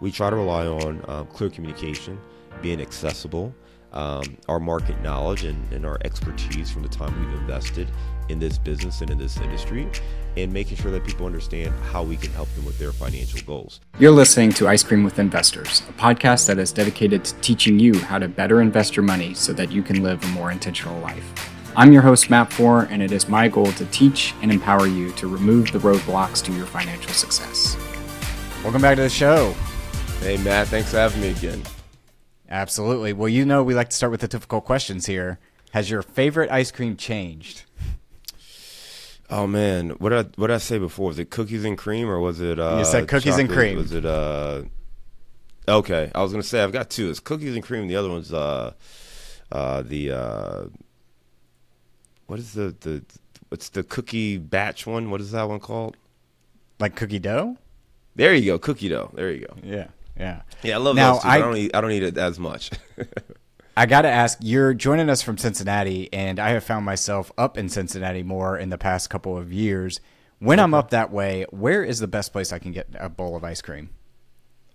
we try to rely on um, clear communication, being accessible, um, our market knowledge and, and, our expertise from the time we've invested in this business and in this industry, and making sure that people understand how we can help them with their financial goals. You're listening to Ice Cream with Investors, a podcast that is dedicated to teaching you how to better invest your money so that you can live a more intentional life. I'm your host, Matt Four, and it is my goal to teach and empower you to remove the roadblocks to your financial success. Welcome back to the show. Hey, Matt. Thanks for having me again. Absolutely. Well, you know, we like to start with the difficult questions here. Has your favorite ice cream changed? Oh man, what did I, what did I say before? Was it cookies and cream or was it? Uh, you said cookies chocolate? and cream. Was it? Uh, okay, I was gonna say I've got two. It's cookies and cream. The other one's uh, uh, the uh, what is the the what's the cookie batch one? What is that one called? Like cookie dough. There you go, cookie dough. There you go. Yeah. Yeah. Yeah, I love now, those. I, I don't eat. I don't eat it as much. I got to ask, you're joining us from Cincinnati, and I have found myself up in Cincinnati more in the past couple of years. When okay. I'm up that way, where is the best place I can get a bowl of ice cream?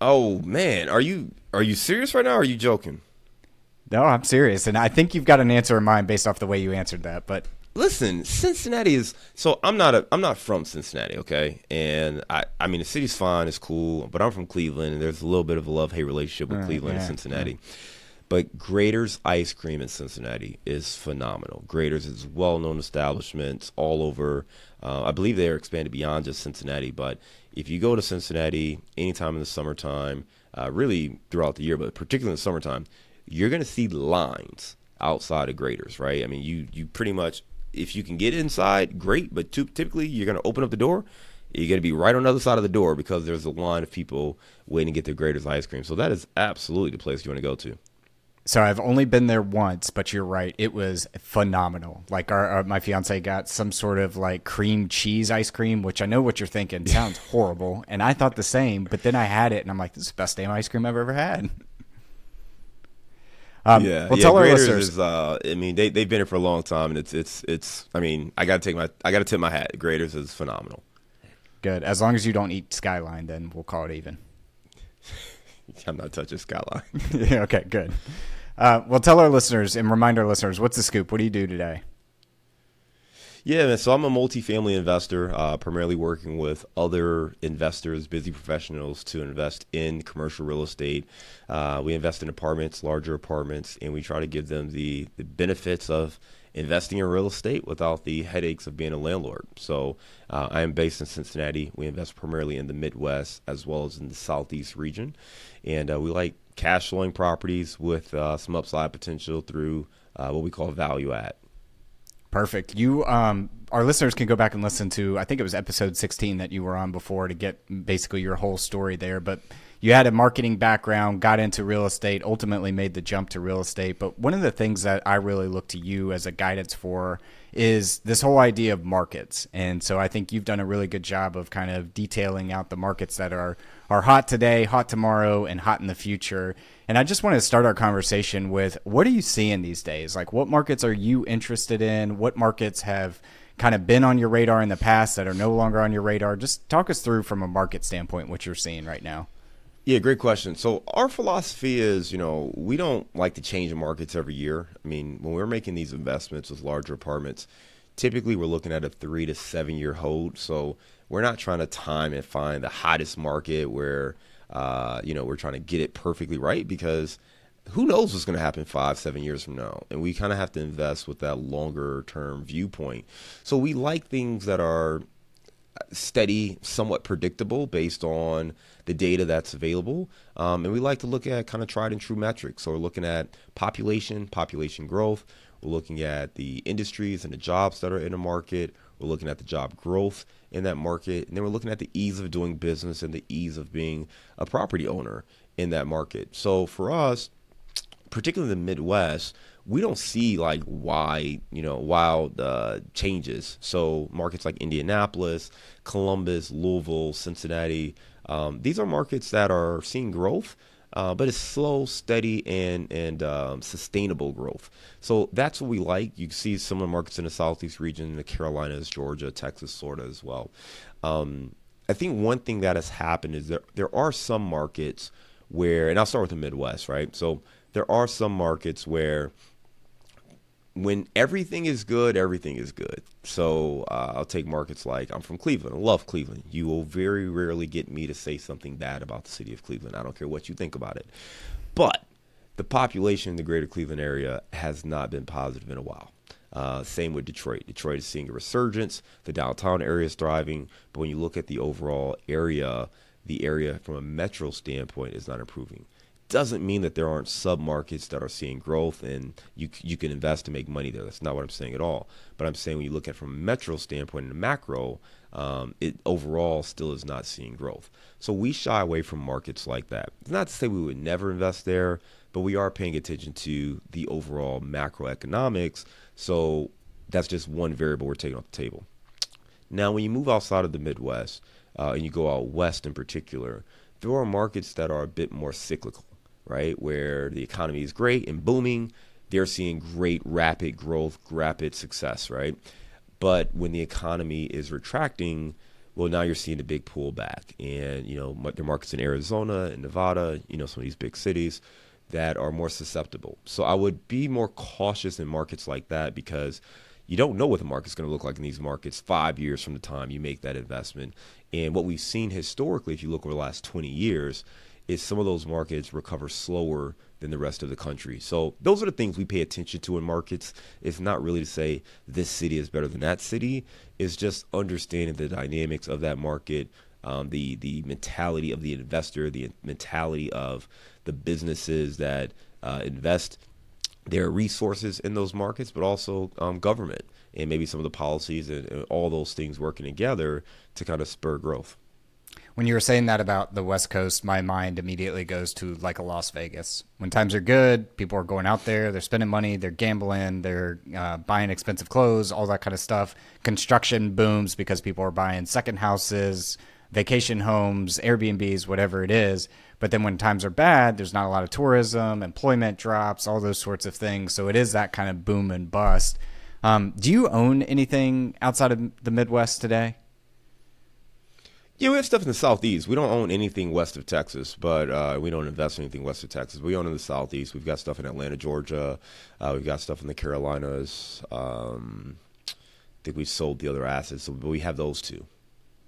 Oh man, are you are you serious right now? or Are you joking? No, I'm serious, and I think you've got an answer in mind based off the way you answered that. But listen, Cincinnati is so I'm not a I'm not from Cincinnati, okay? And I I mean the city's fine, it's cool, but I'm from Cleveland and there's a little bit of a love hate relationship with uh, Cleveland yeah, and Cincinnati. Yeah. But Graeter's ice cream in Cincinnati is phenomenal. Graeter's is well-known establishments all over. Uh, I believe they are expanded beyond just Cincinnati. But if you go to Cincinnati anytime in the summertime, uh, really throughout the year, but particularly in the summertime, you're going to see lines outside of Graeter's, right? I mean, you you pretty much if you can get inside, great. But typically, you're going to open up the door. You're going to be right on the other side of the door because there's a line of people waiting to get their Graeter's ice cream. So that is absolutely the place you want to go to. So I've only been there once, but you're right. It was phenomenal. Like our, our, my fiance got some sort of like cream cheese ice cream, which I know what you're thinking sounds horrible, and I thought the same. But then I had it, and I'm like, this is the best damn ice cream I've ever had. Um, yeah, well, yeah, tell our listeners. Is, uh, I mean, they they've been here for a long time, and it's it's it's. I mean, I got to take my I got to tip my hat. Graeter's is phenomenal. Good. As long as you don't eat Skyline, then we'll call it even. I'm not touching Skyline. yeah, okay, good. Uh, well, tell our listeners and remind our listeners what's the scoop. What do you do today? Yeah, so I'm a multifamily investor, uh, primarily working with other investors, busy professionals, to invest in commercial real estate. Uh, we invest in apartments, larger apartments, and we try to give them the, the benefits of investing in real estate without the headaches of being a landlord. So uh, I am based in Cincinnati. We invest primarily in the Midwest as well as in the Southeast region, and uh, we like cash flowing properties with uh, some upside potential through uh, what we call value add. Perfect. You, um, our listeners can go back and listen to. I think it was episode 16 that you were on before to get basically your whole story there. But you had a marketing background, got into real estate, ultimately made the jump to real estate. But one of the things that I really look to you as a guidance for is this whole idea of markets. And so I think you've done a really good job of kind of detailing out the markets that are are hot today, hot tomorrow, and hot in the future. And I just want to start our conversation with what are you seeing these days? Like, what markets are you interested in? What markets have kind of been on your radar in the past that are no longer on your radar? Just talk us through from a market standpoint what you're seeing right now. Yeah, great question. So our philosophy is, you know, we don't like to change markets every year. I mean, when we're making these investments with larger apartments, typically we're looking at a three to seven year hold. So we're not trying to time and find the hottest market where uh, you know we're trying to get it perfectly right because who knows what's going to happen five seven years from now and we kind of have to invest with that longer term viewpoint so we like things that are steady somewhat predictable based on the data that's available um, and we like to look at kind of tried and true metrics so we're looking at population population growth we're looking at the industries and the jobs that are in the market we're looking at the job growth in that market. And then we're looking at the ease of doing business and the ease of being a property owner in that market. So for us, particularly the Midwest, we don't see like wide, you know, wild uh, changes. So markets like Indianapolis, Columbus, Louisville, Cincinnati, um, these are markets that are seeing growth uh, but it's slow, steady, and and um, sustainable growth. So that's what we like. You see similar markets in the Southeast region, the Carolinas, Georgia, Texas, Florida as well. Um, I think one thing that has happened is there there are some markets where, and I'll start with the Midwest, right? So there are some markets where when everything is good, everything is good. So uh, I'll take markets like I'm from Cleveland. I love Cleveland. You will very rarely get me to say something bad about the city of Cleveland. I don't care what you think about it. But the population in the greater Cleveland area has not been positive in a while. Uh, same with Detroit. Detroit is seeing a resurgence. The downtown area is thriving. But when you look at the overall area, the area from a metro standpoint is not improving doesn't mean that there aren't sub markets that are seeing growth and you you can invest and make money there. That's not what I'm saying at all. But I'm saying when you look at from a metro standpoint and macro, um, it overall still is not seeing growth. So we shy away from markets like that. It's not to say we would never invest there, but we are paying attention to the overall macroeconomics. So that's just one variable we're taking off the table. Now, when you move outside of the Midwest uh, and you go out west in particular, there are markets that are a bit more cyclical right? Where the economy is great and booming, they're seeing great rapid growth, rapid success, right? But when the economy is retracting, well, now you're seeing a big pullback, and you know the markets in Arizona and Nevada, you know some of these big cities that are more susceptible. So I would be more cautious in markets like that because you don't know what the market's going to look like in these markets five years from the time you make that investment. And what we've seen historically, if you look over the last 20 years, is some of those markets recover slower than the rest of the country. So those are the things we pay attention to in markets. It's not really to say this city is better than that city. It's just understanding the dynamics of that market, um, the the mentality of the investor, the mentality of the businesses that uh, invest their resources in those markets, but also um, government and maybe some of the policies and, and all those things working together to kind of spur growth when you were saying that about the West Coast, my mind immediately goes to like a Las Vegas. When times are good, people are going out there, they're spending money, they're gambling, they're uh, buying expensive clothes, all that kind of stuff. Construction booms because people are buying second houses, vacation homes, Airbnbs, whatever it is. But then when times are bad, there's not a lot of tourism, employment drops, all those sorts of things. So it is that kind of boom and bust. Um, do you own anything outside of the Midwest today? Yeah, we have stuff in the southeast. We don't own anything west of Texas, but uh, we don't invest in anything west of Texas. We own in the southeast. We've got stuff in Atlanta, Georgia. Uh, we've got stuff in the Carolinas. Um, I think we've sold the other assets, but we have those two.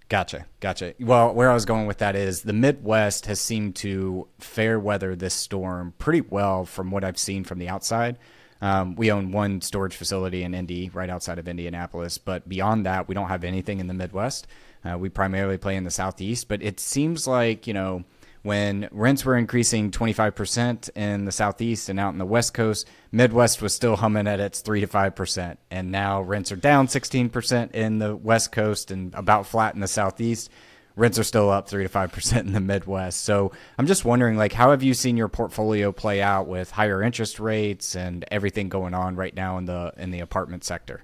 Gotcha, gotcha. Well, where I was going with that is the Midwest has seemed to fair weather this storm pretty well from what I've seen from the outside. Um, we own one storage facility in Indy, right outside of Indianapolis, but beyond that, we don't have anything in the Midwest. Uh, we primarily play in the southeast, but it seems like you know when rents were increasing 25% in the southeast and out in the west coast, Midwest was still humming at its three to five percent, and now rents are down 16% in the west coast and about flat in the southeast. Rents are still up three to five percent in the Midwest. So I'm just wondering, like, how have you seen your portfolio play out with higher interest rates and everything going on right now in the in the apartment sector?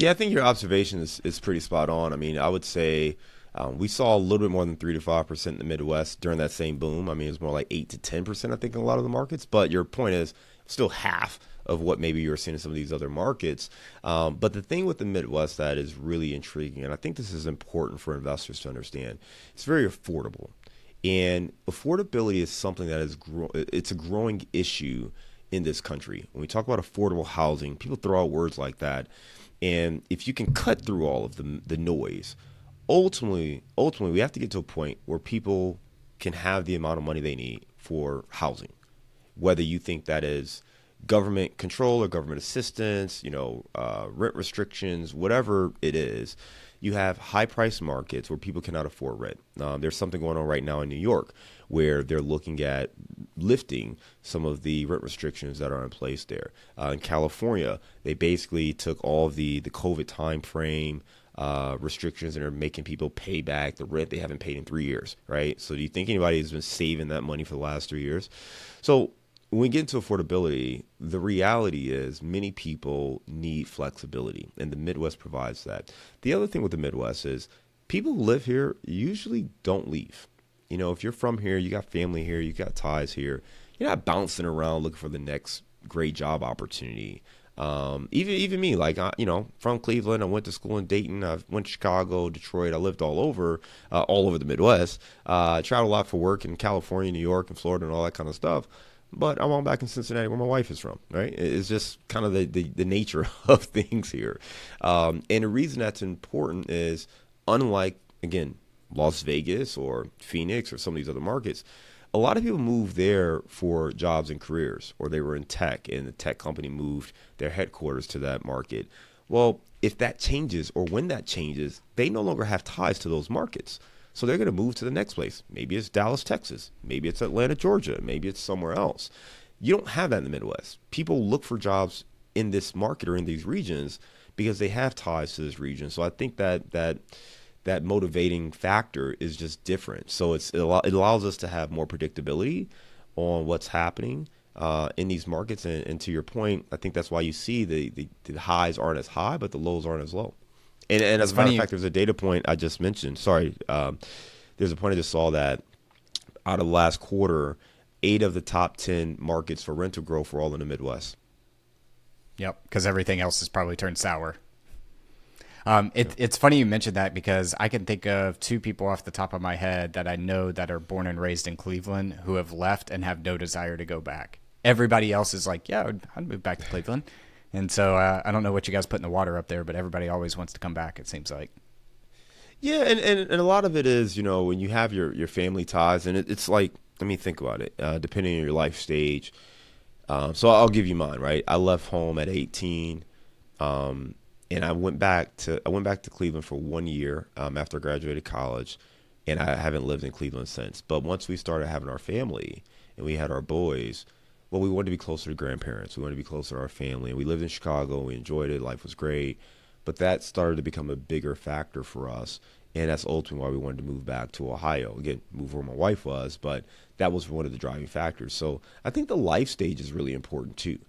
Yeah, I think your observation is, is pretty spot on. I mean, I would say um, we saw a little bit more than three to five percent in the Midwest during that same boom. I mean, it was more like eight to ten percent, I think, in a lot of the markets. But your point is still half of what maybe you're seeing in some of these other markets. Um, but the thing with the Midwest that is really intriguing, and I think this is important for investors to understand, it's very affordable, and affordability is something that is gro- it's a growing issue in this country. When we talk about affordable housing, people throw out words like that. And if you can cut through all of the the noise, ultimately, ultimately, we have to get to a point where people can have the amount of money they need for housing, whether you think that is government control or government assistance, you know, uh, rent restrictions, whatever it is. You have high price markets where people cannot afford rent. Um, there's something going on right now in New York where they're looking at lifting some of the rent restrictions that are in place there. Uh, in California, they basically took all the the COVID time frame. Uh, restrictions and are making people pay back the rent they haven't paid in three years, right? So, do you think anybody has been saving that money for the last three years? So, when we get into affordability, the reality is many people need flexibility, and the Midwest provides that. The other thing with the Midwest is people who live here usually don't leave. You know, if you're from here, you got family here, you got ties here. You're not bouncing around looking for the next great job opportunity. Um, even even me, like I, you know, from Cleveland, I went to school in Dayton. I went to Chicago, Detroit. I lived all over, uh, all over the Midwest. Uh, I traveled a lot for work in California, New York, and Florida, and all that kind of stuff. But I'm all back in Cincinnati, where my wife is from. Right? It's just kind of the the, the nature of things here. Um, and the reason that's important is, unlike again Las Vegas or Phoenix or some of these other markets, a lot of people moved there for jobs and careers, or they were in tech and the tech company moved their headquarters to that market. Well, if that changes or when that changes, they no longer have ties to those markets. So they're going to move to the next place. Maybe it's Dallas, Texas. Maybe it's Atlanta, Georgia. Maybe it's somewhere else. You don't have that in the Midwest. People look for jobs in this market or in these regions because they have ties to this region. So I think that that that motivating factor is just different. So it's it, allows us to have more predictability on what's happening uh, in these markets. And, and, to your point, I think that's why you see the, the, the highs aren't as high, but the lows aren't as low. And, and as a matter of fact, there's a data point I just mentioned. Sorry, um, there's a point I just saw that out of the last quarter, eight of the top ten markets for rental growth were all in the Midwest. Yep, because everything else has probably turned sour. Um, it, it's funny you mentioned that because I can think of two people off the top of my head that I know that are born and raised in Cleveland who have left and have no desire to go back. Everybody else is like, yeah, I'd, I'd move back to Cleveland. And so uh, I don't know what you guys put in the water up there, but everybody always wants to come back. It seems like. Yeah, and, and, and a lot of it is, you know, when you have your, your family ties, and it, it's like, let me think about it, uh, depending on your life stage. Um, so I'll give you mine, right? I left home at 18. Um, and I went back to I went back to Cleveland for one year um, after I graduated college, and I haven't lived in Cleveland since. But once we started having our family and we had our boys, well, we wanted to be closer to grandparents. We wanted to be closer to our family, and we lived in Chicago. We enjoyed it. Life was great, but that started to become a bigger factor for us, and that's ultimately why we wanted to move back to Ohio. Again, move where my wife was, but that was one of the driving factors. So I think the life stage is really important too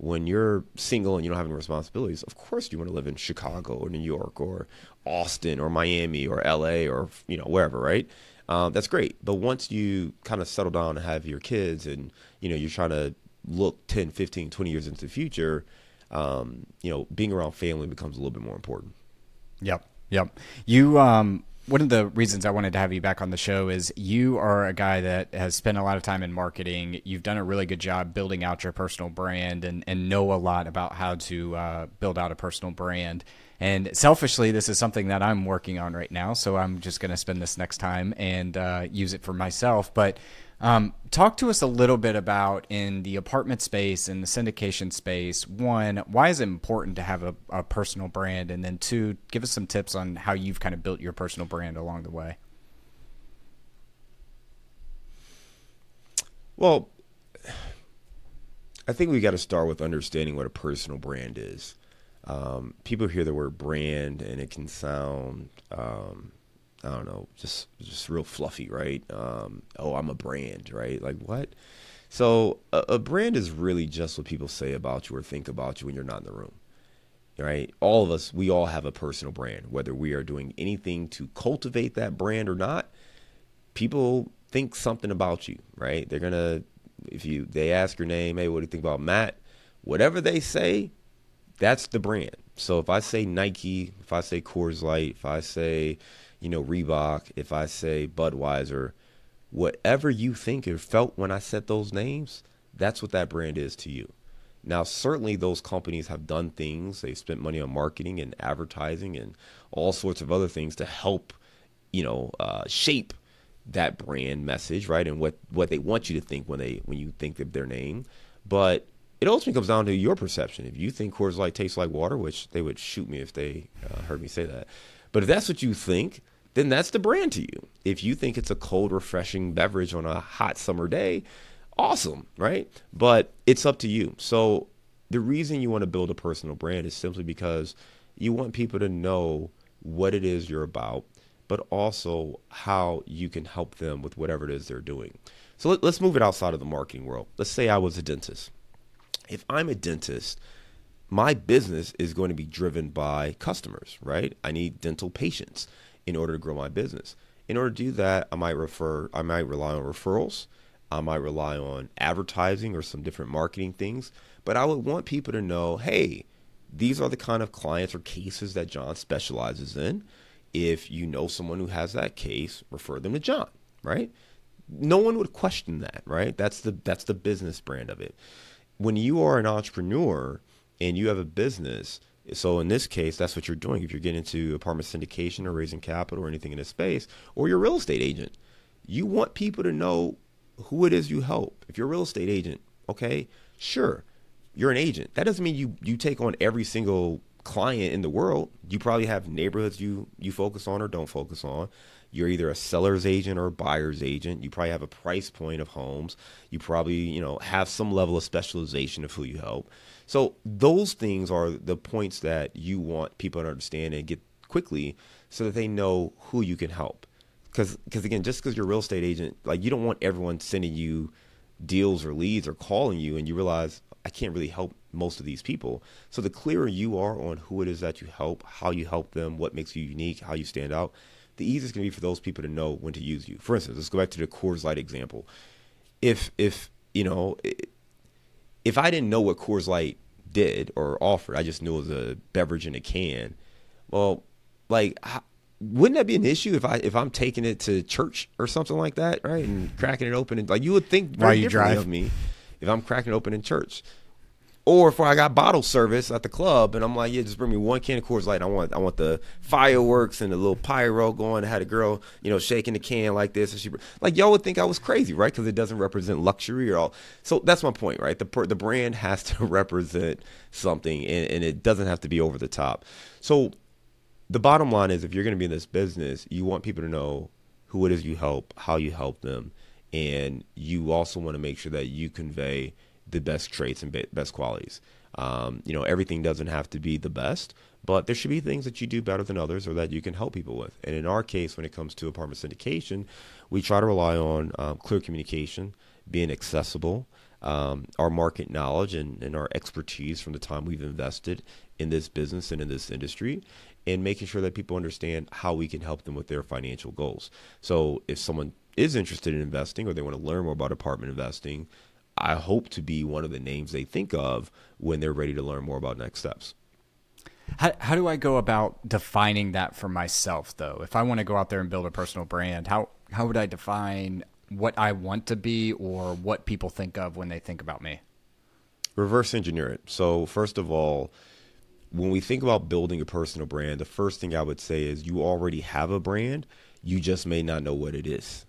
when you're single and you don't have any responsibilities, of course you want to live in Chicago or New York or Austin or Miami or LA or you know wherever, right? Um, that's great. But once you kind of settle down and have your kids and you know you're trying to look 10, 15, 20 years into the future, um, you know, being around family becomes a little bit more important. Yep. Yep. You um one of the reasons I wanted to have you back on the show is you are a guy that has spent a lot of time in marketing. You've done a really good job building out your personal brand and, and know a lot about how to uh, build out a personal brand. And selfishly, this is something that I'm working on right now. So I'm just going to spend this next time and uh, use it for myself. But um, talk to us a little bit about in the apartment space and the syndication space. One, why is it important to have a, a, personal brand? And then two, give us some tips on how you've kind of built your personal brand along the way. Well, I think we got to start with understanding what a personal brand is. Um, people hear the word brand and it can sound um, I don't know, just just real fluffy, right? Um, oh, I'm a brand, right? Like what? So a, a, brand is really just what people say about you or think about you when you're not in the room, right? All of us, we all have a personal brand, whether we are doing anything to cultivate that brand or not. People think something about you, right? They're gonna, if you they ask your name, hey, what do you think about Matt? Whatever they say, that's the brand. So if I say Nike, if I say Coors Light, if I say you know, Reebok, if I say Budweiser, whatever you think or felt when I said those names, that's what that brand is to you. Now, certainly those companies have done things. They've spent money on marketing and advertising and all sorts of other things to help, you know, uh, shape that brand message, right? And what, what they want you to think when they when you think of their name. But it ultimately comes down to your perception. If you think Coors Light tastes like water, which they would shoot me if they uh, heard me say that, but if that's what you think, then that's the brand to you. If you think it's a cold, refreshing beverage on a hot summer day, awesome, right? But it's up to you. So the reason you want to build a personal brand is simply because you want people to know what it is you're about, but also how you can help them with whatever it is they're doing. So let, us move it outside of the marketing world. Let's say I was a dentist. If I'm a dentist, my business is going to be driven by customers, right? I need dental patients in order to grow my business. In order to do that, I might refer, I might rely on referrals. I might rely on advertising or some different marketing things, but I would want people to know, hey, these are the kind of clients or cases that John specializes in. If you know someone who has that case, refer them to John, right? No one would question that, right? That's the that's the business brand of it. When you are an entrepreneur and you have a business, so in this case, that's what you're doing. If you're getting into apartment syndication or raising capital or anything in this space, or you're a real estate agent, you want people to know who it is you help. If you're a real estate agent, okay, sure, you're an agent. That doesn't mean you you take on every single client in the world. You probably have neighborhoods you you focus on or don't focus on. You're either a seller's agent or a buyer's agent. You probably have a price point of homes. You probably, you know, have some level of specialization of who you help. So those things are the points that you want people to understand and get quickly so that they know who you can help. Because because again, just because you're a real estate agent, like you don't want everyone sending you deals or leads or calling you and you realize I can't really help most of these people. So the clearer you are on who it is that you help, how you help them, what makes you unique, how you stand out, the easier it's going to be for those people to know when to use you. For instance, let's go back to the Coors Light example. If if you know, if I didn't know what Coors Light did or offered, I just knew it was a beverage in a can. Well, like wouldn't that be an issue if I if I'm taking it to church or something like that, right? And cracking it open and like you would think very you drive. of me if I'm cracking it open in church. Or if I got bottle service at the club and I'm like, yeah, just bring me one can of Coors Light. I want I want the fireworks and the little pyro going. I had a girl, you know, shaking the can like this, and she like y'all would think I was crazy, right? Because it doesn't represent luxury or all. So that's my point, right? The the brand has to represent something, and, and it doesn't have to be over the top. So the bottom line is if you're going to be in this business, you want people to know who it is you help, how you help them, and you also want to make sure that you convey the best traits and best qualities. Um, you know, everything doesn't have to be the best, but there should be things that you do better than others or that you can help people with. And in our case, when it comes to apartment syndication, we try to rely on um, clear communication, being accessible, um, our market knowledge and, and our expertise from the time we've invested in this business and in this industry, and making sure that people understand how we can help them with their financial goals. So if someone is interested in investing or they want to learn more about apartment investing, I hope to be one of the names they think of when they're ready to learn more about next steps. How, how do I go about defining that for myself, though? If I want to go out there and build a personal brand, how, how would I define what I want to be or what people think of when they think about me? Reverse engineer it. So, first of all, when we think about building a personal brand, the first thing I would say is you already have a brand, you just may not know what it is.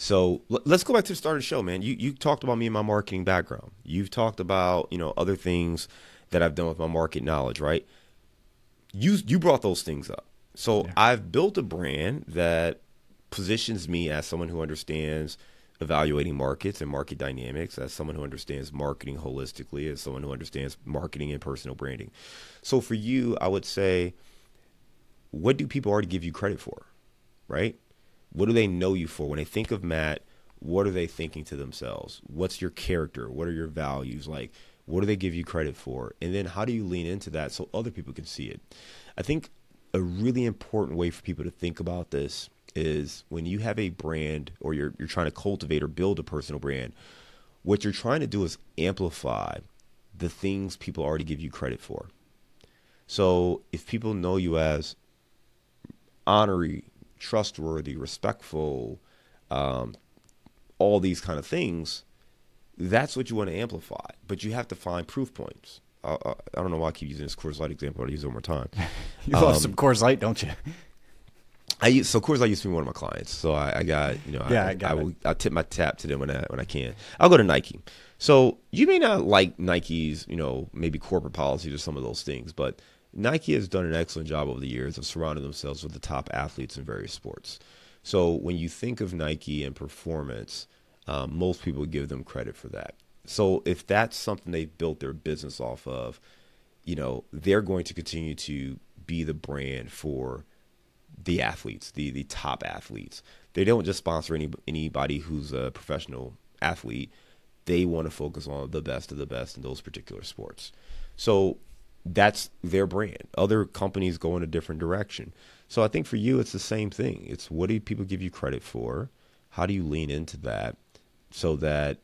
So let's go back to the start of the show, man. You you talked about me and my marketing background. You've talked about you know other things that I've done with my market knowledge, right? You you brought those things up. So yeah. I've built a brand that positions me as someone who understands evaluating markets and market dynamics as someone who understands marketing holistically, as someone who understands marketing and personal branding. So for you, I would say, what do people already give you credit for? Right? What do they know you for? When they think of Matt, what are they thinking to themselves? What's your character? What are your values? Like, what do they give you credit for? And then how do you lean into that so other people can see it? I think a really important way for people to think about this is when you have a brand or you're you're trying to cultivate or build a personal brand, what you're trying to do is amplify the things people already give you credit for. So if people know you as honorary, trustworthy, respectful, um, all these kind of things, that's what you want to amplify. But you have to find proof points. Uh, uh I don't know why I keep using this Coors Light example. I'll use it one more time. you um, love some Coors Light, don't you? I use, so Coors Light used to be one of my clients, so I, I got you know yeah I, I, got I will I tip my tap to them when I when I can. I'll go to Nike. So you may not like Nike's you know maybe corporate policies or some of those things, but Nike has done an excellent job over the years of surrounding themselves with the top athletes in various sports. So when you think of Nike and performance, um, most people give them credit for that. So if that's something they've built their business off of, you know they're going to continue to be the brand for the athletes, the the top athletes. They don't just sponsor any anybody who's a professional athlete. They want to focus on the best of the best in those particular sports. So that's their brand. Other companies go in a different direction. So I think for you, it's the same thing. It's what do people give you credit for? How do you lean into that? so that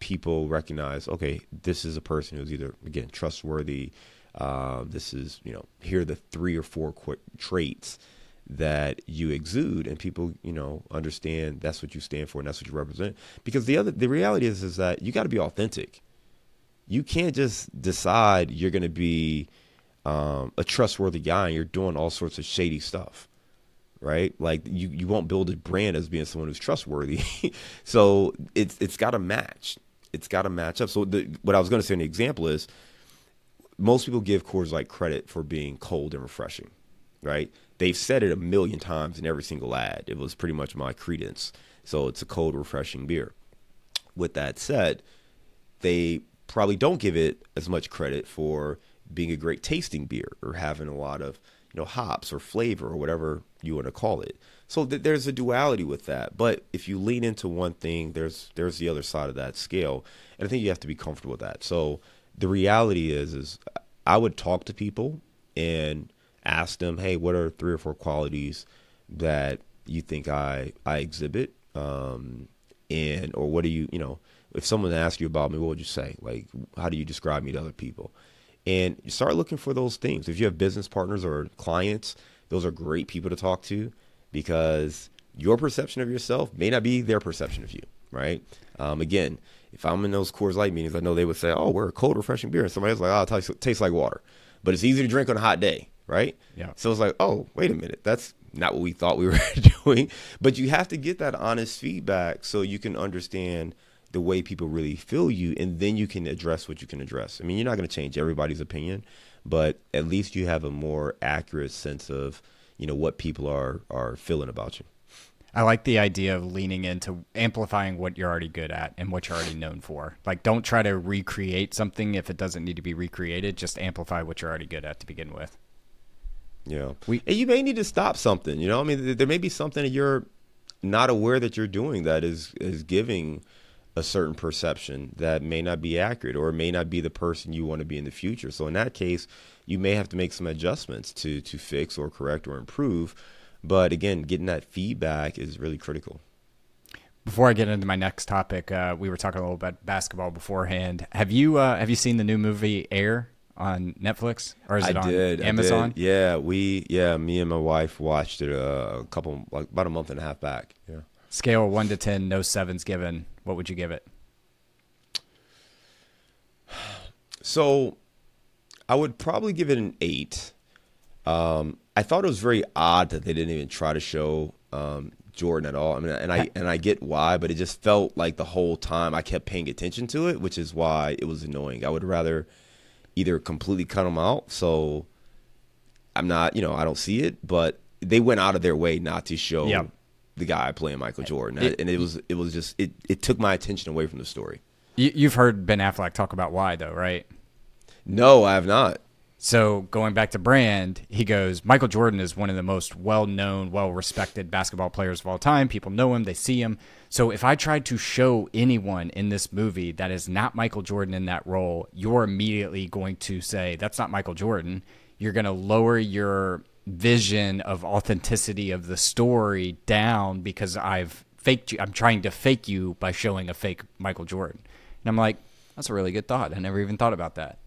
people recognize, okay, this is a person who's either again trustworthy. Uh, this is you know here are the three or four qu- traits that you exude, and people you know understand that's what you stand for and that's what you represent. Because the other the reality is is that you got to be authentic. You can't just decide you're going to be um, a trustworthy guy and you're doing all sorts of shady stuff right? Like you, you won't build a brand as being someone who's trustworthy. so it's it's got to match. It's got to match up. So the, what I was going to say, an example is, most people give Coors Light credit for being cold and refreshing, right? They've said it a million times in every single ad. It was pretty much my credence. So it's a cold, refreshing beer. With that said, they probably don't give it as much credit for being a great tasting beer or having a lot of you know hops or flavor or whatever you want to call it. So th- there's a duality with that. But if you lean into one thing, there's there's the other side of that scale, and I think you have to be comfortable with that. So the reality is is I would talk to people and ask them, hey, what are three or four qualities that you think I I exhibit, um, and or what do you you know if someone asks you about me, what would you say? Like, how do you describe me to other people? And you start looking for those things. If you have business partners or clients, those are great people to talk to because your perception of yourself may not be their perception of you, right? Um, again, if I'm in those Coors Light meetings, I know they would say, "Oh, we're a cold, refreshing beer," and somebody else like, "Oh, it tastes, tastes like water," but it's easy to drink on a hot day, right? Yeah. So it's like, "Oh, wait a minute, that's not what we thought we were doing." But you have to get that honest feedback so you can understand the way people really feel you, and then you can address what you can address. I mean, you're not going to change everybody's opinion, but at least you have a more accurate sense of you know what people are are feeling about you. I like the idea of leaning into amplifying what you're already good at and what you're already known for. Like, don't try to recreate something if it doesn't need to be recreated. Just amplify what you're already good at to begin with. Yeah, we and you may need to stop something. You know, I mean, there may be something that you're not aware that you're doing that is is giving a certain perception that may not be accurate or may not be the person you want to be in the future. So in that case, you may have to make some adjustments to to fix or correct or improve. But again, getting that feedback is really critical. Before I get into my next topic, uh, we were talking a little bit basketball beforehand. Have you uh, have you seen the new movie Air on Netflix or is it I on did, Amazon? I did. Yeah, we yeah, me and my wife watched it uh, a couple like about a month and a half back. Yeah. Scale one to ten, no sevens given. What would you give it? So, I would probably give it an eight. Um, I thought it was very odd that they didn't even try to show um, Jordan at all. I mean, and I and I get why, but it just felt like the whole time I kept paying attention to it, which is why it was annoying. I would rather either completely cut them out, so I'm not, you know, I don't see it, but they went out of their way not to show Yep. The guy playing Michael Jordan, It- and it was it was just it it took my attention away from the story. You, you've heard Ben Affleck talk about why, though, right? No, I have not. So going back to Brand, he goes, Michael Jordan is one of the most well-known, well-respected basketball players of all time. People know him, they see him. So if I tried to show anyone in this movie that is not Michael Jordan in that role, you're immediately going to say that's not Michael Jordan. You're going to lower your vision of authenticity of the story down because I've faked you. I'm trying to fake you by showing a fake Michael Jordan. And I'm like, that's a really good thought. I never even thought about that.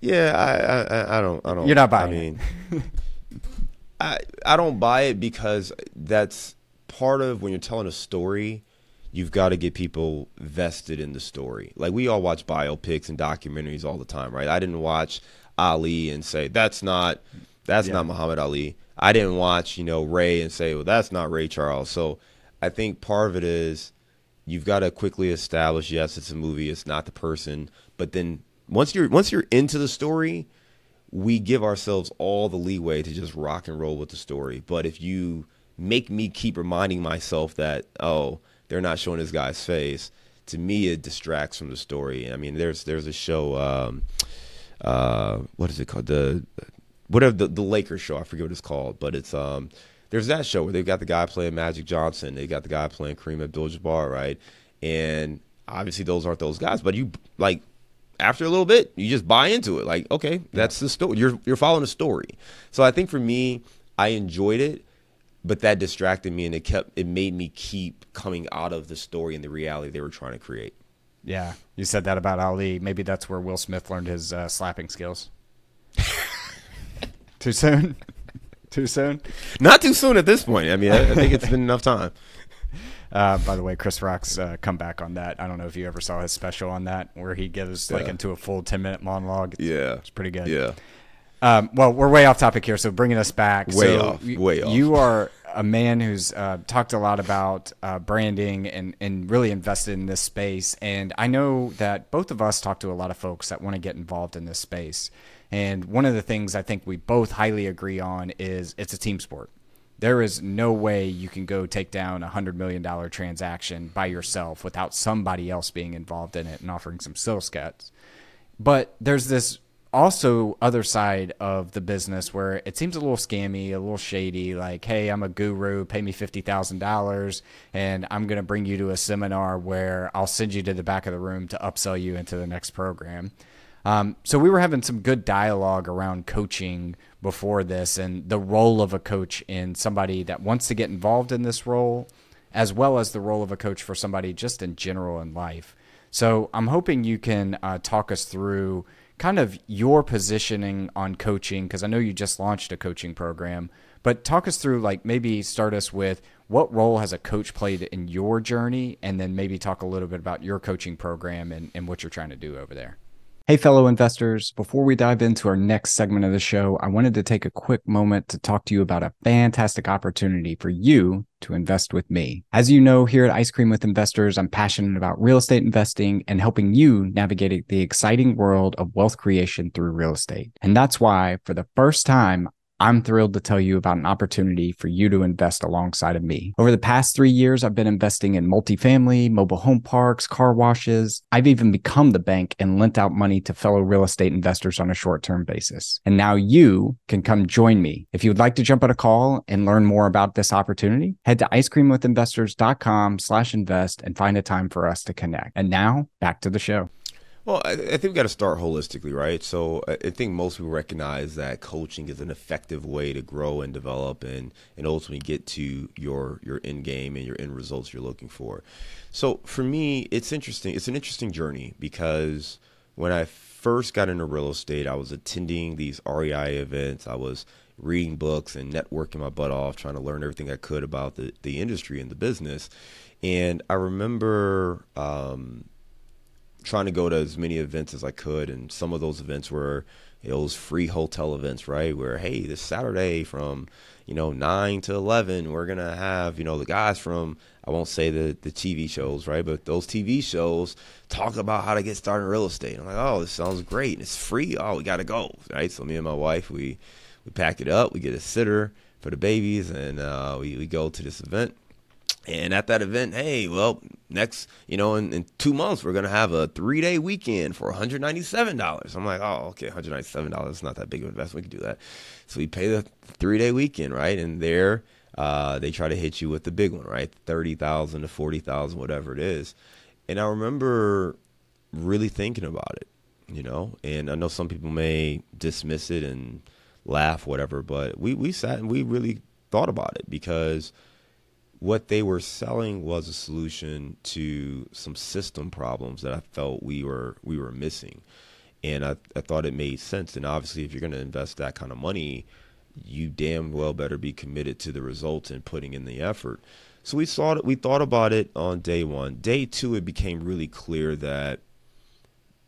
Yeah, I, I, I don't, I don't. You're not buying I mean, I, I don't buy it because that's part of when you're telling a story. You've got to get people vested in the story. Like we all watch biopics and documentaries all the time, right? I didn't watch Ali and say that's not, that's Yeah. not Muhammad Ali. I didn't watch, you know, Ray and say, well, that's not Ray Charles. So I think part of it is you've got to quickly establish yes it's a movie it's not the person but then once you're once you're into the story we give ourselves all the leeway to just rock and roll with the story but if you make me keep reminding myself that oh they're not showing this guy's face to me it distracts from the story i mean there's there's a show um uh what is it called the whatever the, the Lakers show, I forget what it's called, but it's um there's that show where they've got the guy playing Magic Johnson, they got the guy playing Kareem Abdul-Jabbar, right? And obviously those aren't those guys, but you like after a little bit, you just buy into it. Like, okay, that's the story. You're you're following a story. So I think for me, I enjoyed it. but that distracted me and it kept it made me keep coming out of the story and the reality they were trying to create. Yeah, you said that about Ali. Maybe that's where Will Smith learned his uh, slapping skills. too soon. too soon. Not too soon at this point. I mean, I, I think it's been enough time. Uh, by the way, Chris Rock's uh, comeback on that. I don't know if you ever saw his special on that, where he gives like into a full ten minute monologue. It's, Yeah. it's pretty good. Yeah. Um, well, we're way off topic here, so bringing us back. Way so off, y- way off. You are a man who's uh, talked a lot about uh, branding and, and really invested in this space. And I know that both of us talk to a lot of folks that want to get involved in this space. And one of the things I think we both highly agree on is it's a team sport. There is no way you can go take down a hundred million dollar transaction by yourself without somebody else being involved in it and offering some skill sets. But there's this also other side of the business where it seems a little scammy, a little shady. Like, hey, I'm a guru, pay me fifty thousand dollars, and I'm gonna bring you to a seminar where I'll send you to the back of the room to upsell you into the next program. Um, so we were having some good dialogue around coaching before this and the role of a coach in somebody that wants to get involved in this role, as well as the role of a coach for somebody just in general in life. So I'm hoping you can uh, talk us through kind of your positioning on coaching because I know you just launched a coaching program, but talk us through like maybe start us with what role has a coach played in your journey, and then maybe talk a little bit about your coaching program and, and what you're trying to do over there. Hey, fellow investors. Before we dive into our next segment of the show, I wanted to take a quick moment to talk to you about a fantastic opportunity for you to invest with me. As you know, here at Ice Cream with Investors, I'm passionate about real estate investing and helping you navigate the exciting world of wealth creation through real estate. And that's why, for the first time, I'm thrilled to tell you about an opportunity for you to invest alongside of me. Over the past three years, I've been investing in multifamily, mobile home parks, car washes. I've even become the bank and lent out money to fellow real estate investors on a short term basis. And now you can come join me. If you would like to jump on a call and learn more about this opportunity, head to icecreamwithinvestors.com slash invest and find a time for us to connect. And now back to the show. Well, I, I think we got to start holistically, right? So I, think most people recognize that coaching is an effective way to grow and develop and, and ultimately get to your your end game and your end results you're looking for. So for me, it's interesting. It's an interesting journey because when I first got into real estate, I was attending these REI events. I was reading books and networking my butt off, trying to learn everything I could about the, the industry and the business. And I remember um, trying to go to as many events as I could, and some of those events were those free hotel events, right? Where hey, this Saturday from you know nine to eleven, we're gonna have you know the guys from I won't say the the TV shows, right? But those TV shows talk about how to get started in real estate. I'm like, oh, this sounds great, and it's free. Oh, we gotta go, right? So me and my wife, we we pack it up, we get a sitter for the babies, and uh, we we go to this event. And at that event, hey, well, next, you know, in, in two months, we're going to have a three day weekend for $197. I'm like, oh, okay, $197 is not that big of an investment. We can do that. So we pay the three day weekend, right? And there, uh, they try to hit you with the big one, right? 30000 to 40000 whatever it is. And I remember really thinking about it, you know, and I know some people may dismiss it and laugh, whatever, but we, we sat and we really thought about it because what they were selling was a solution to some system problems that I felt we were we were missing, and I, I thought it made sense. And obviously, if you're going to invest that kind of money, you damn well better be committed to the results and putting in the effort. So we saw. We thought about it on day one. Day two, it became really clear that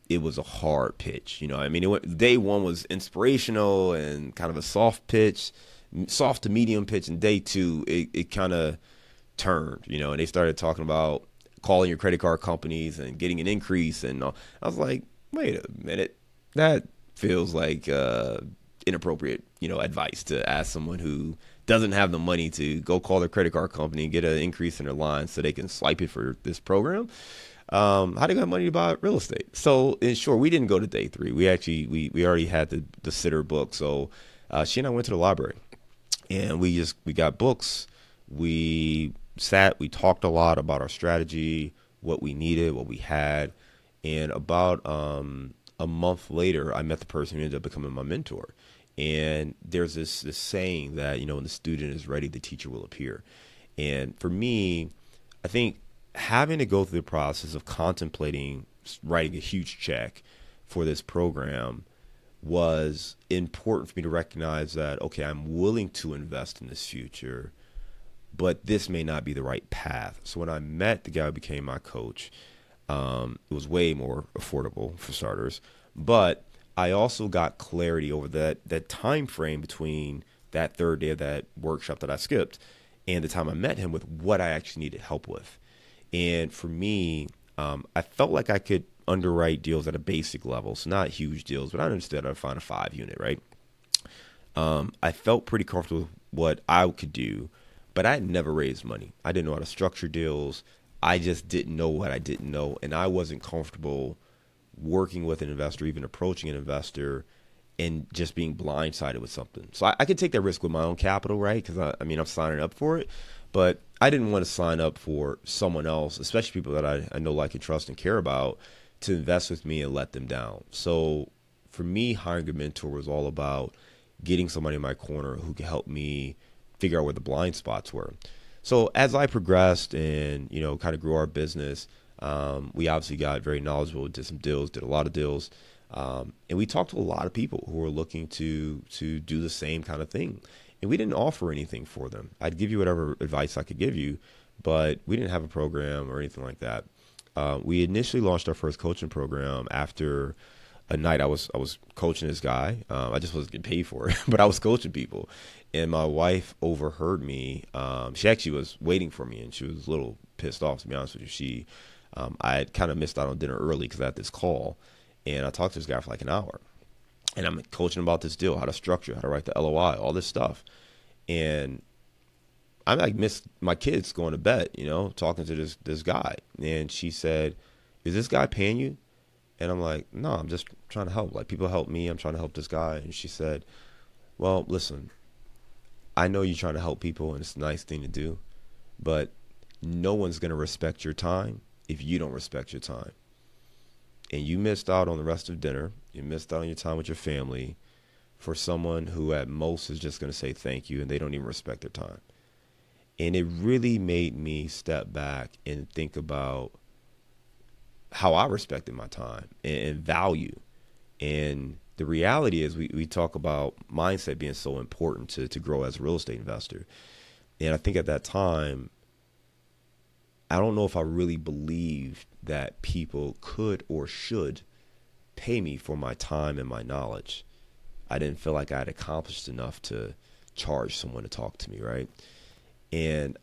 it was a hard pitch. You know, I mean, went, day one was inspirational and kind of a soft pitch, soft to medium pitch, and day two, it, it kind of turned, you know, and they started talking about calling your credit card companies and getting an increase. And. I was like, wait a minute, that feels like uh, inappropriate, you know, advice to ask someone who doesn't have the money to go call their credit card company and get an increase in their line so they can swipe it for this program. Um, how do you have money to buy real estate? So in short, we didn't go to day three. We actually we we already had the the sitter book. So uh, she and I went to the library, and we just we got books. We sat, we talked a lot about our strategy, what we needed, what we had, and about um, a month later, I met the person who ended up becoming my mentor. And there's this this saying that you know when the student is ready, the teacher will appear. And for me, I think having to go through the process of contemplating writing a huge check for this program was important for me to recognize that okay, I'm willing to invest in this future, but this may not be the right path. So when I met the guy who became my coach, um, it was way more affordable for starters, but I also got clarity over that that time frame between that third day of that workshop that I skipped and the time I met him with what I actually needed help with. And for me, um, I felt like I could underwrite deals at a basic level, so not huge deals, but I understood I'd find a five unit, right? Um, I felt pretty comfortable with what I could do, but I had never raised money. I didn't know how to structure deals. I just didn't know what I didn't know, and I wasn't comfortable working with an investor, even approaching an investor, and just being blindsided with something. So I, I could take that risk with my own capital, right? Because I, I mean, I'm signing up for it, but I didn't want to sign up for someone else, especially people that I, I know, like, and trust and care about, to invest with me and let them down. So for me, hiring a mentor was all about getting somebody in my corner who could help me figure out where the blind spots were. So as I progressed and you know kind of grew our business, um, we obviously got very knowledgeable, did some deals, did a lot of deals, um, and we talked to a lot of people who were looking to to do the same kind of thing. And we didn't offer anything for them. I'd give you whatever advice I could give you, but we didn't have a program or anything like that. Uh, we initially launched our first coaching program after a night I was I was coaching this guy. Um, I just wasn't getting paid for it, but I was coaching people, and my wife overheard me. Um, she actually was waiting for me, and she was a little pissed off. To be honest with you, she um, I had kind of missed out on dinner early because I had this call, and I talked to this guy for like an hour, and I'm coaching about this deal, how to structure, how to write the LOI, all this stuff, and I like missed my kids going to bed, you know, talking to this this guy, and she said, "Is this guy paying you?" And I'm like, "No, I'm just trying to help. Like people help me, I'm trying to help this guy." And she said, "Well, listen, I know you're trying to help people, and it's a nice thing to do, but no one's gonna respect your time if you don't respect your time. And you missed out on the rest of dinner. You missed out on your time with your family." For someone who at most is just going to say thank you and they don't even respect their time and it really made me step back and think about how I respected my time and, value. And the reality is, we, we talk about mindset being so important to, to grow as a real estate investor. And I think at that time, I don't know if I really believed that people could or should pay me for my time and my knowledge. I didn't feel like I had accomplished enough to charge someone to talk to me, right? and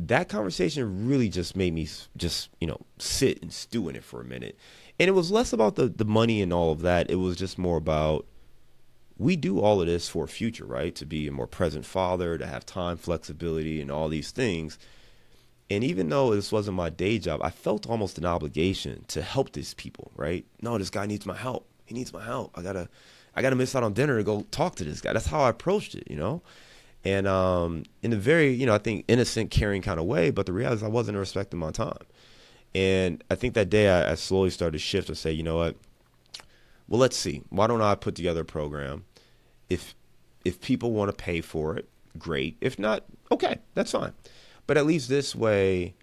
that conversation really just made me just you know sit and stew in it for a minute and it was less about the the money and all of that. It was just more about we do all of this for a future right? To be a more present father to have time flexibility and all these things. And even though this wasn't my day job i felt almost an obligation to help these people right? No this guy needs my help. He needs my help. I gotta i gotta miss out on dinner to go talk to this guy. That's how i approached it you know? And um, in a very you know I think innocent, caring kind of way. But the reality is I wasn't respecting my time, and I think that day I, I slowly started to shift and say, you know what? Well, let's see. Why don't I put together a program? If if people want to pay for it, great. If not, okay, that's fine. But at least this way,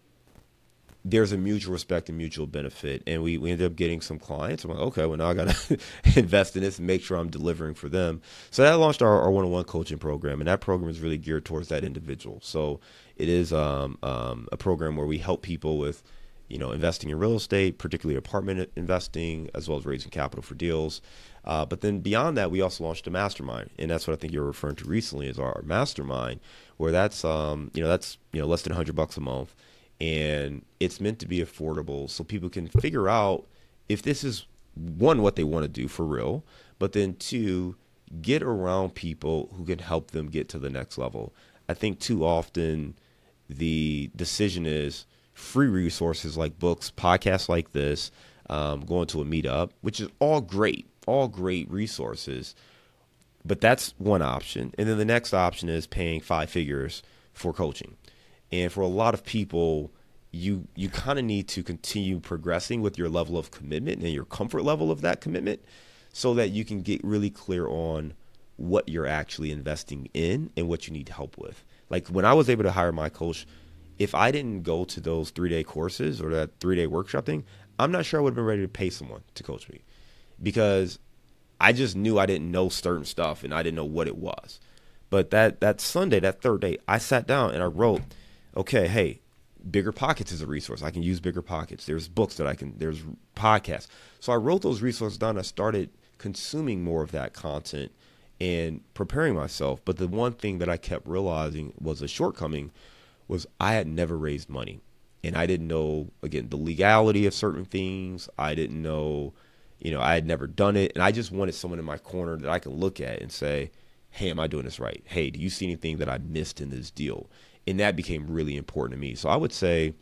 there's a mutual respect and mutual benefit. And we, we ended up getting some clients. I'm like, okay, well, now I got to invest in this and make sure I'm delivering for them. So that launched our, one-on-one coaching program. And that program is really geared towards that individual. So it is um, um, a program where we help people with, you know, investing in real estate, particularly apartment investing, as well as raising capital for deals. Uh, but then beyond that, we also launched a mastermind, and that's what I think you're referring to recently is our mastermind, where that's um, you know that's you know less than 100 bucks a month and it's meant to be affordable so people can figure out if this is one what they want to do for real but then two get around people who can help them get to the next level i think too often the decision is free resources like books podcasts like this um, going to a meetup which is all great all great resources but that's one option and then the next option is paying five figures for coaching and for a lot of people, you you kind of need to continue progressing with your level of commitment and your comfort level of that commitment so that you can get really clear on what you're actually investing in and what you need help with. Like when I was able to hire my coach, if I didn't go to those three day courses or that three day workshop thing, I'm not sure I would have been ready to pay someone to coach me because I just knew I didn't know certain stuff and I didn't know what it was. But that that Sunday, that third day, I sat down and I wrote, okay, hey, Bigger Pockets is a resource. I can use Bigger Pockets. There's books that I can. There's podcasts. So I wrote those resources down. I started consuming more of that content and preparing myself. But the one thing that I kept realizing was a shortcoming was I had never raised money. And I didn't know again the legality of certain things. I didn't know, you know, I had never done it. And I just wanted someone in my corner that I could look at and say, Hey, am I doing this right? Hey, do you see anything that I missed in this deal? And that became really important to me. So I would say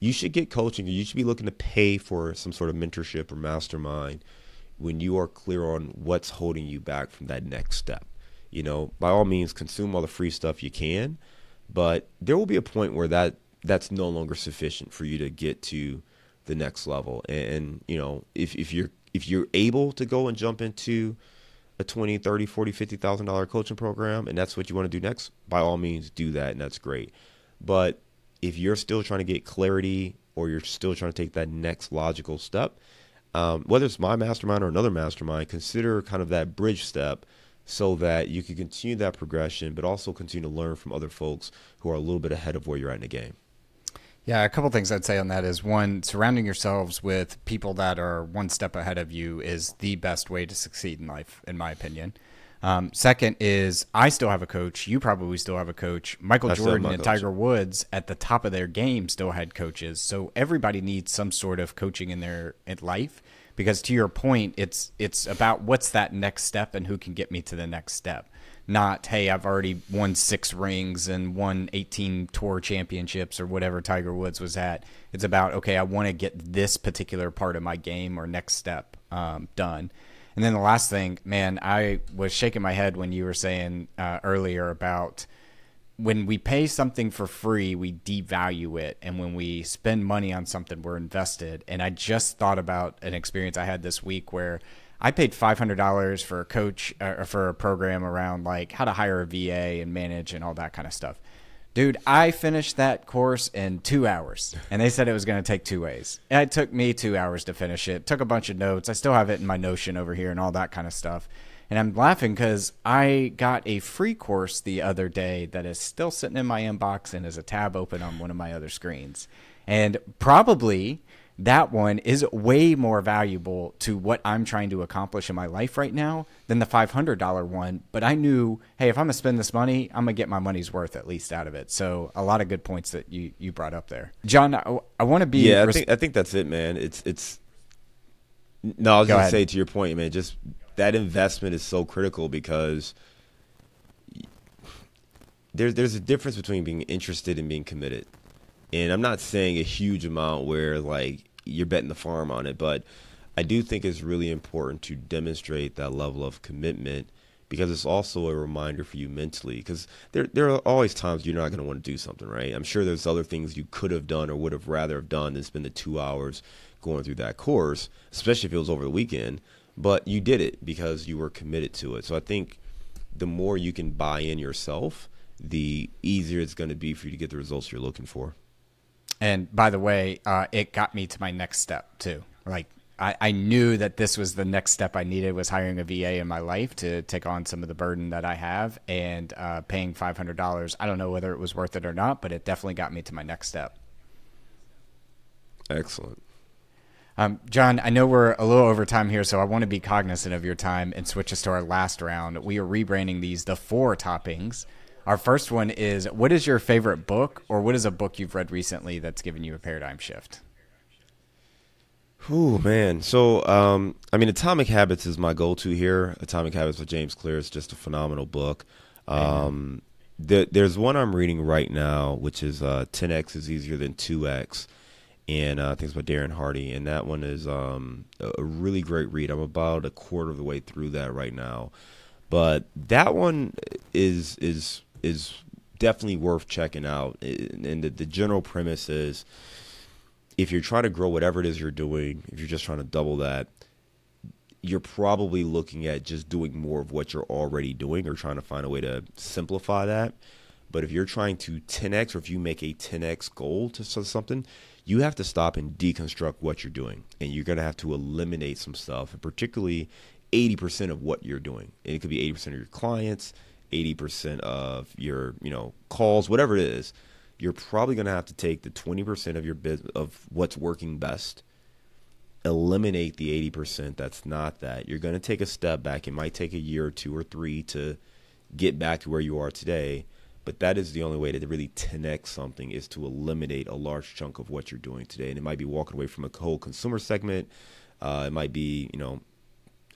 you should get coaching. You should be looking to pay for some sort of mentorship or mastermind when you are clear on what's holding you back from that next step. You know, by all means, consume all the free stuff you can, but there will be a point where that that's no longer sufficient for you to get to the next level. And, and you know, if if you're if you're able to go and jump into a 20 30 40 50 thousand dollar coaching program and that's what you want to do next by all means do that and that's great but if you're still trying to get clarity or you're still trying to take that next logical step um, whether it's my mastermind or another mastermind, consider kind of that bridge step so that you can continue that progression, but also continue to learn from other folks who are a little bit ahead of where you're at in the game. Yeah, a couple things I'd say on that is one, surrounding yourselves with people that are one step ahead of you is the best way to succeed in life, in my opinion. Um, second is I still have a coach. You probably still have a coach. Michael I Jordan and coach. Tiger Woods at the top of their game still had coaches. So everybody needs some sort of coaching in their in life because to your point, it's it's about what's that next step and who can get me to the next step. Not hey, I've already won six rings and won 18 tour championships or whatever Tiger Woods was at. It's about okay, I want to get this particular part of my game or next step um, done and then the last thing, man, I was shaking my head when you were saying uh, earlier about when we pay something for free, we devalue it. And when we spend money on something, we're invested. And I just thought about an experience I had this week where I paid $500 for a coach uh, or for a program around like how to hire a VA and manage and all that kind of stuff. Dude, I finished that course in two hours, and they said it was going to take two ways. And It took me two hours to finish it. Took a bunch of notes. I still have it in my Notion over here and all that kind of stuff. And I'm laughing because I got a free course the other day that is still sitting in my inbox and is a tab open on one of my other screens. And probably that one is way more valuable to what I'm trying to accomplish in my life right now than the $500 one. But I knew, hey, if I'm going to spend this money, I'm going to get my money's worth at least out of it. So a lot of good points that you, you brought up there. John, I, I want to be. Yeah, I, res- think, I think that's it, man. It's, it's, no, I was going to say to your point, man, just that investment is so critical because there's, there's a difference between being interested and being committed. And I'm not saying a huge amount where like you're betting the farm on it, but I do think it's really important to demonstrate that level of commitment because it's also a reminder for you mentally. Because there there are always times you're not going to want to do something, right? I'm sure there's other things you could have done or would have rather have done than spend the 2 hours going through that course, especially if it was over the weekend, but you did it because you were committed to it. So I think the more you can buy in yourself, the easier it's going to be for you to get the results you're looking for. And by the way, uh, it got me to my next step too. Like I, I knew that this was the next step I needed was hiring a VA in my life to take on some of the burden that I have and uh, paying five hundred dollars. I don't know whether it was worth it or not, but it definitely got me to my next step. Excellent. Um, John, I know we're a little over time here, so I want to be cognizant of your time and switch us to our last round. We are rebranding these the four toppings. Our first one is what is your favorite book or what is a book you've read recently that's given you a paradigm shift? Oh man. So um, I mean Atomic Habits is my go to here. Atomic Habits by James Clear is just a phenomenal book. Um, the, there's one I'm reading right now, which is uh, 10x is easier than 2x. And uh, I think it's by Darren Hardy, and that one is um, a really great read. I'm about a quarter of the way through that right now, but that one is is is definitely worth checking out. And the, the general premise is if you're trying to grow whatever it is you're doing, if you're just trying to double that, you're probably looking at just doing more of what you're already doing or trying to find a way to simplify that. But if you're trying to 10x or if you make a 10x goal to something, you have to stop and deconstruct what you're doing. And you're going to have to eliminate some stuff, and particularly 80% of what you're doing. And it could be 80% of your clients, 80% of your, you know, calls, whatever it is. You're probably going to have to take the 20% of your business of what's working best eliminate the 80% that's not that. You're going to take a step back. It might take a year or two or three to get back to where you are today. But that is the only way to really 10x something is to eliminate a large chunk of what you're doing today. And it might be walking away from a whole consumer segment. Uh, it might be, you know,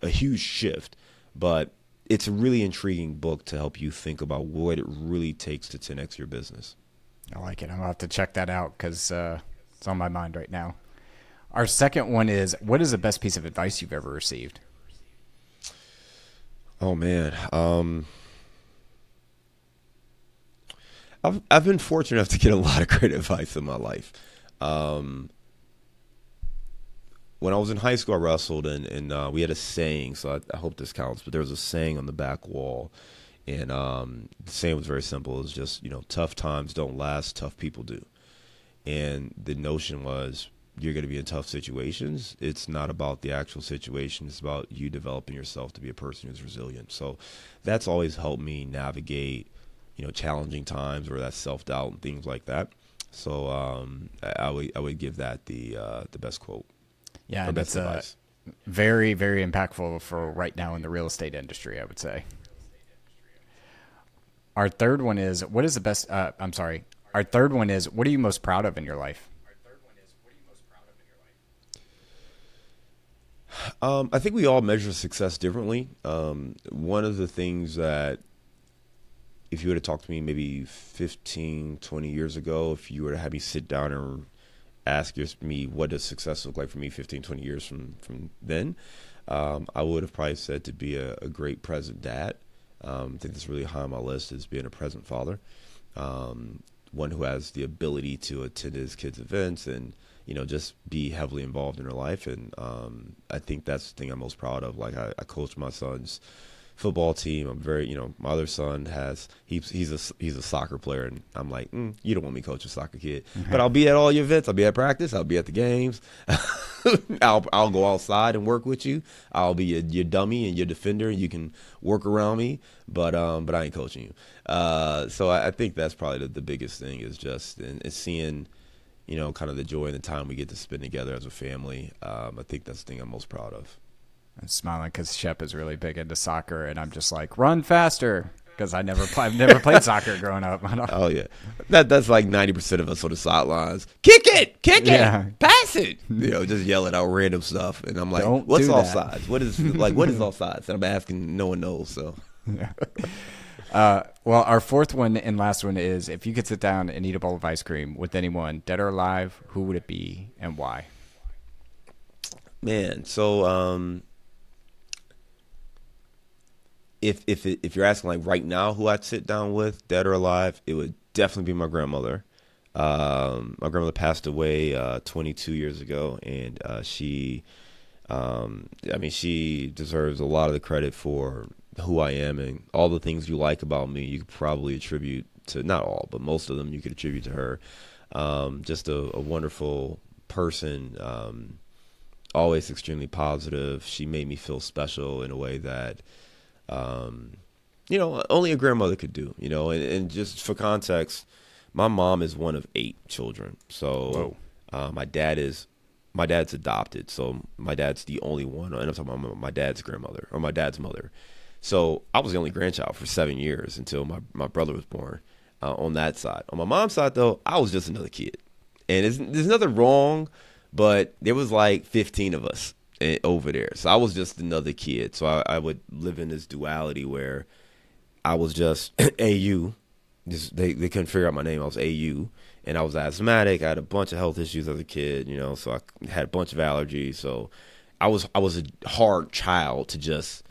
a huge shift. But it's a really intriguing book to help you think about what it really takes to 10x your business. I like it. I'm going to have to check that out because uh, it's on my mind right now. Our second one is what is the best piece of advice you've ever received? Oh man. Um I've I've been fortunate enough to get a lot of great advice in my life. Um when I was in high school, I wrestled, and, and uh, we had a saying. So I, I, hope this counts. But there was a saying on the back wall, and um, the saying was very simple. It was just, you know, tough times don't last, tough people do. And the notion was you're going to be in tough situations. It's not about the actual situation. It's about you developing yourself to be a person who's resilient. So that's always helped me navigate, you know, challenging times or that self doubt and things like that. So um, I, would I would give that the uh, the best quote. Yeah, that's uh, very very impactful for right now in the real estate industry. I would say. Our third one is what is the best? Uh, I'm sorry. Our third one is what are you most proud of in your life? Um, I think we all measure success differently. Um, one of the things that, if you were to talk to me maybe 15, 20 years ago, if you were to have me sit down and ask me what does success look like for me 15, 20 years from, from then, um, I would have probably said to be a, a great present dad. Um, I think that's really high on my list is being a present father. Um, one who has the ability to attend his kids' events and you know, just be heavily involved in her life. And um, I think that's the thing I'm most proud of. Like I, I coach my son's football team. I'm very, you know, my other son has he's he's a he's a soccer player, and I'm like, mm, you don't want me coach a soccer kid, mm-hmm. but I'll be at all your events. I'll be at practice. I'll be at the games. I'll I'll go outside and work with you. I'll be your, your dummy and your defender, and you can work around me. But um, but I ain't coaching you. Uh, so I, I think that's probably the, the biggest thing is just and, and seeing you know, kind of the joy and the time we get to spend together as a family. Um, I think that's the thing I'm most proud of. I'm smiling because Shep is really big into soccer, and I'm just like, run faster because I never play, I've never played soccer growing up. oh yeah, that that's like ninety percent of us on the sidelines. Kick it, kick it, yeah. pass it. You know, just yelling out random stuff, and I'm like, Don't what's all that. sides? What is like what is all sides? And I'm asking, no one knows. So. Yeah. Uh, well, our fourth one and last one is if you could sit down and eat a bowl of ice cream with anyone, dead or alive, who would it be and why? Man, so um, if if if you're asking like right now who I'd sit down with, dead or alive, it would definitely be my grandmother. Um, my grandmother passed away uh, 22 years ago, and uh, she, um, I mean, she deserves a lot of the credit for who I am and all the things you like about me, you could probably attribute to not all, but most of them you could attribute to her. Um, just a, a, wonderful person, um, always extremely positive. She made me feel special in a way that, um, you know, only a grandmother could do. You know, and, and, just for context, my mom is one of eight children. So uh, my dad is my dad's adopted, so my dad's the only one. And I'm talking about my dad's grandmother or my dad's mother. So I was the only grandchild for seven years until my, my brother was born uh, on that side. On my mom's side, though, I was just another kid. And there's nothing wrong, but there was like 15 of us over there. So I was just another kid. So I, I would live in this duality where I was just AU. Just, they, they couldn't figure out my name. I was AU. And I was asthmatic. I had a bunch of health issues as a kid, you know, so I had a bunch of allergies. So I was I was a hard child to just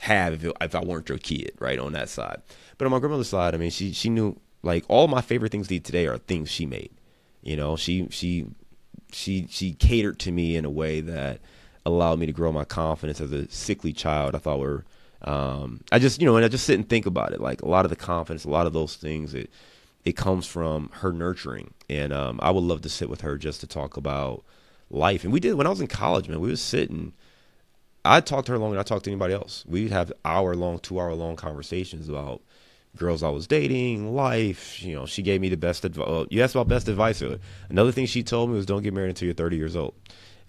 have if, it, if I weren't your kid, right, on that side. But on my grandmother's side, I mean, she she knew like all my favorite things to eat today are things she made. You know, she she she she catered to me in a way that allowed me to grow my confidence as a sickly child. I thought were um, I just you know and I just sit and think about it. Like a lot of the confidence, a lot of those things, it it comes from her nurturing, and um, I would love to sit with her just to talk about life. And we did when I was in college, man. We was sitting. I talked to her longer than I talked to anybody else. We'd have hour long, two hour long conversations about girls I was dating, life. You know, she gave me the best advice. Uh, you asked about best advice. Another thing she told me was don't get married until you're 30 years old.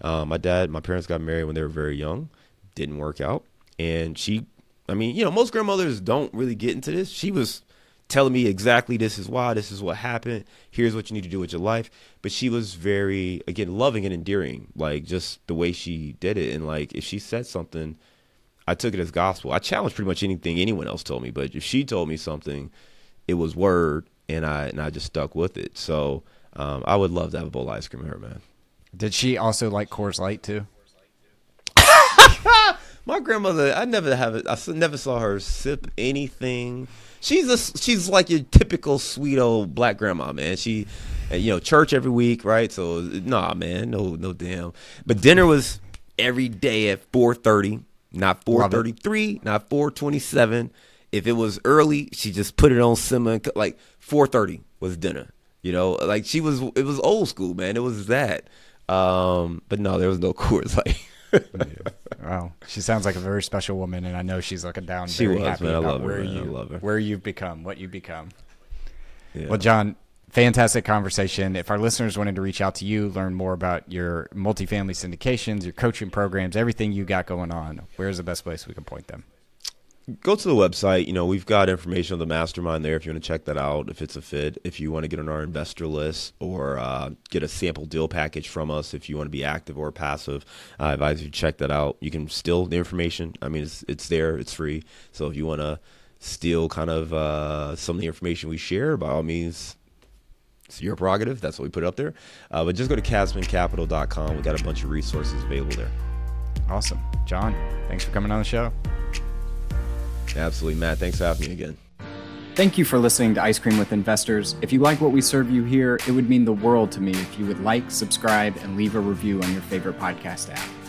Um, my dad, my parents got married when they were very young. Didn't work out. And she, I mean, you know, most grandmothers don't really get into this. She was telling me exactly this is why, this is what happened. Here's what you need to do with your life. But she was very, again, loving and endearing, like just the way she did it. And like, if she said something, I took it as gospel. I challenged pretty much anything anyone else told me, but if she told me something, it was word, and I and I just stuck with it. So um, I would love to have a bowl of ice cream with her, man. Did she also like Coors Light too? My grandmother, I never have it. I never saw her sip anything. She's a she's like your typical sweet old black grandma, man. She, eh, you know, church every week, right? So nah, man, no, no damn. But dinner was every day at four thirty not 433, not 427. If it was early, she just put it on simmer. Like 430 was dinner. You know, like she was. It was old school, man. It was that. Um, but no, there was no Coors Light. wow, she sounds like a very special woman, and I know she's looking down. She was, man. I love where her. You, I love her. Where you've become, what you become. Yeah. Well, John, fantastic conversation. If our listeners wanted to reach out to you, learn more about your multifamily syndications, your coaching programs, everything you got going on, where's the best place we can point them? Go to the website. You know, we've got information on the mastermind there if you want to check that out, if it's a fit, if you want to get on our investor list or uh, get a sample deal package from us, if you want to be active or passive, I advise you to check that out. You can steal the information. I mean, it's, it's there, it's free. So if you want to steal kind of uh, some of the information we share, by all means, it's your prerogative. That's what we put up there. Uh, but just go to casmoncapital.com. We got a bunch of resources available there. Awesome. John, thanks for coming on the show. Absolutely, Matt. Thanks for having me again. Thank you for listening to Ice Cream with Investors. If you like what we serve you here, it would mean the world to me if you would like, subscribe, and leave a review on your favorite podcast app.